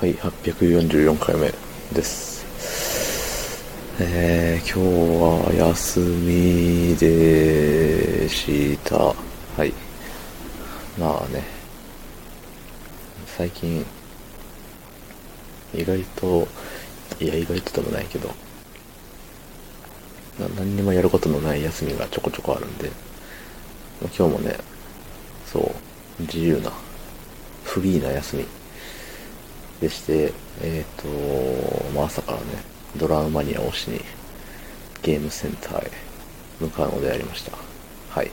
はい、844回目です。えー、今日は休みでした。はい。まあね、最近、意外と、いや、意外とでもないけど、な何にもやることのない休みがちょこちょこあるんで、今日もね、そう、自由な、フリーな休みでして、えっ、と、まあ、朝からね、ドラムマニアをしに、ゲームセンターへ向かうのでありました。はい。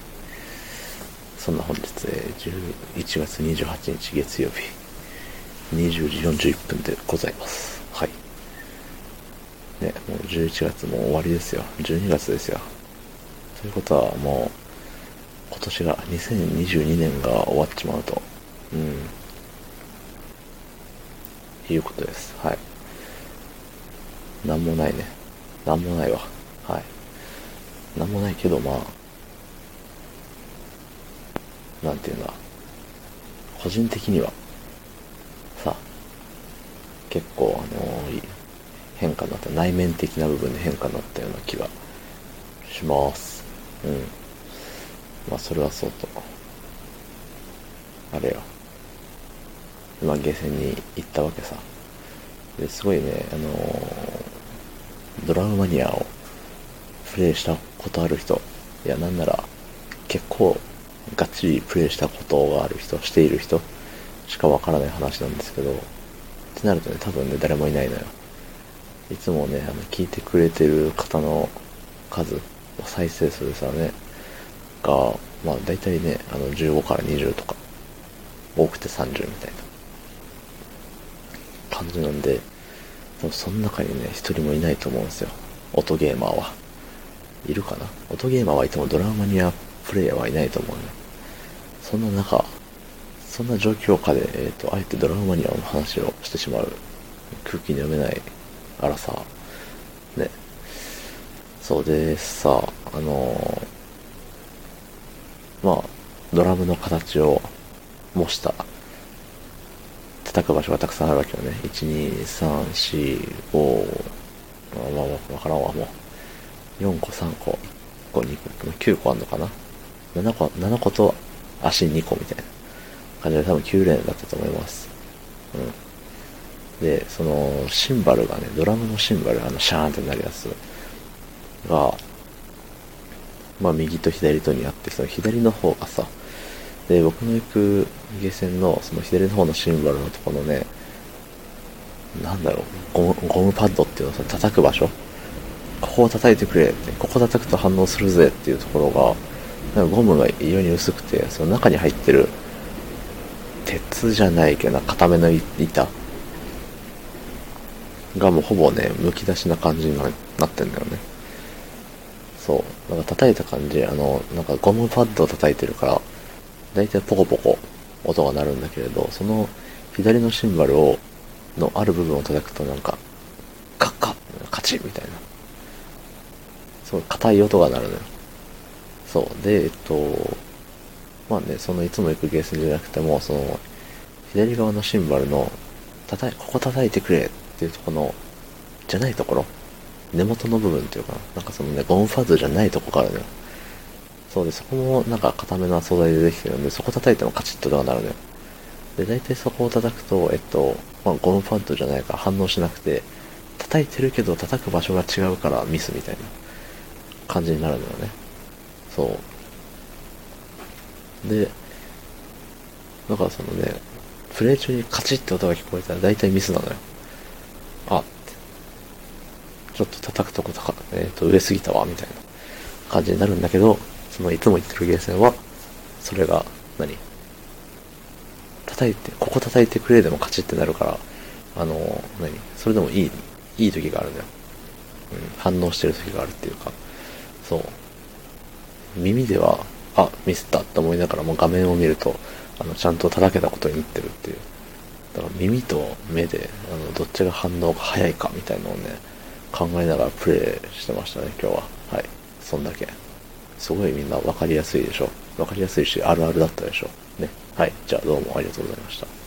そんな本日、えー11月28日月曜日、20時41分でございます。はい。ね、もう11月も終わりですよ。12月ですよ。ということはもう、今年が、2022年が終わっちまうと、うん、いうことです。はい。なんもないね。なんもないわ。はい。なんもないけど、まあ、なんていうんだ。個人的には、さ、結構、あのいい変化になった、内面的な部分で変化になったような気がします。うん。まあ、それはそうと。あれよ。まあ、ゲーセンに行ったわけさ。ですごいね、あのードラムマニアをプレイしたことある人、いや、なんなら、結構、がっちりプレイしたことがある人、している人しかわからない話なんですけど、ってなるとね、多分ね、誰もいないのよ。いつもね、あの、聞いてくれてる方の数、再生数さね、が、まあ、大体ね、あの、15から20とか、多くて30みたいな感じなんで、でもその中にね、一人もいないと思うんですよ。音ゲーマーは。いるかな？音ゲーマーはいてもドラマニアプレイヤーはいないと思うね。そんな中、そんな状況下で、えっ、と、あえてドラマニアの話をしてしまう空気読めない荒さ。ね。そうでさ、あのーまあ、ドラムの形を模した叩く場所がたくさんあるわけよね。1、2、3、4、5、まあまあまあ、わからんわ、もう。4個、3個、1個、2個、9個あんのかな ?7 個、7個と足2個みたいな感じで多分9連だったと思います。うん。で、その、シンバルがね、ドラムのシンバル、あの、シャーンってなるやつが、まあ、右と左とにあって、その左の方がさ、で、僕の行くゲーセンのその左の方のシンバルのところのね、なんだろう、ゴムゴムパッドっていうのを、叩く場所ここを叩いてくれって、ここ叩くと反応するぜっていうところが、なんかゴムが異様に薄くて、その中に入ってる、鉄じゃないけどな、固めの板がもうほぼね、剥き出しな感じにななってんだよね。そう。なんか叩いた感じ、あの、なんかゴムパッドを叩いてるから、だいたいポコポコ音が鳴るんだけれど、その左のシンバルを、のある部分を叩くとなんか、カッカッ、カチッみたいな。すごい硬い音が鳴るのよ。そう。で、えっと、まあね、そのいつも行くゲーセンじゃなくても、その、左側のシンバルの、叩い、ここ叩いてくれっていうところの、じゃないところ、根元の部分っていうかな、なんかそのね、ゴムファズじゃないとこからね、そうで、そこもなんか硬めな素材でできてるんで、そこ叩いてもカチッと音が鳴るのよ。で、大体そこを叩くと、えっと、まあ、ゴムパッドじゃないから反応しなくて、叩いてるけど叩く場所が違うからミスみたいな感じになるのよね。そう。で、だからそのね、プレイ中にカチッって音が聞こえたら大体ミスなのよ。あって。ちょっと叩くとこ高、えっ、と、上すぎたわ、みたいな感じになるんだけど、そのいつも行ってるゲーセンは、それが何、叩いて、ここ叩いてくれでもカチッってなるから、あの、何？それでもいい、いい時があるんだよ。うん、反応してる時があるっていうか、そう。耳では、あ、ミスったって思いながらも画面を見ると、あの、ちゃんと叩けたことになってるっていう。だから耳と目で、あの、どっちが反応が早いかみたいのをね、考えながらプレイしてましたね、今日は。はい。そんだけ。すごいみんな分かりやすいでしょ。分かりやすいし、あるあるだったでしょ。ね。はい。じゃあどうもありがとうございました。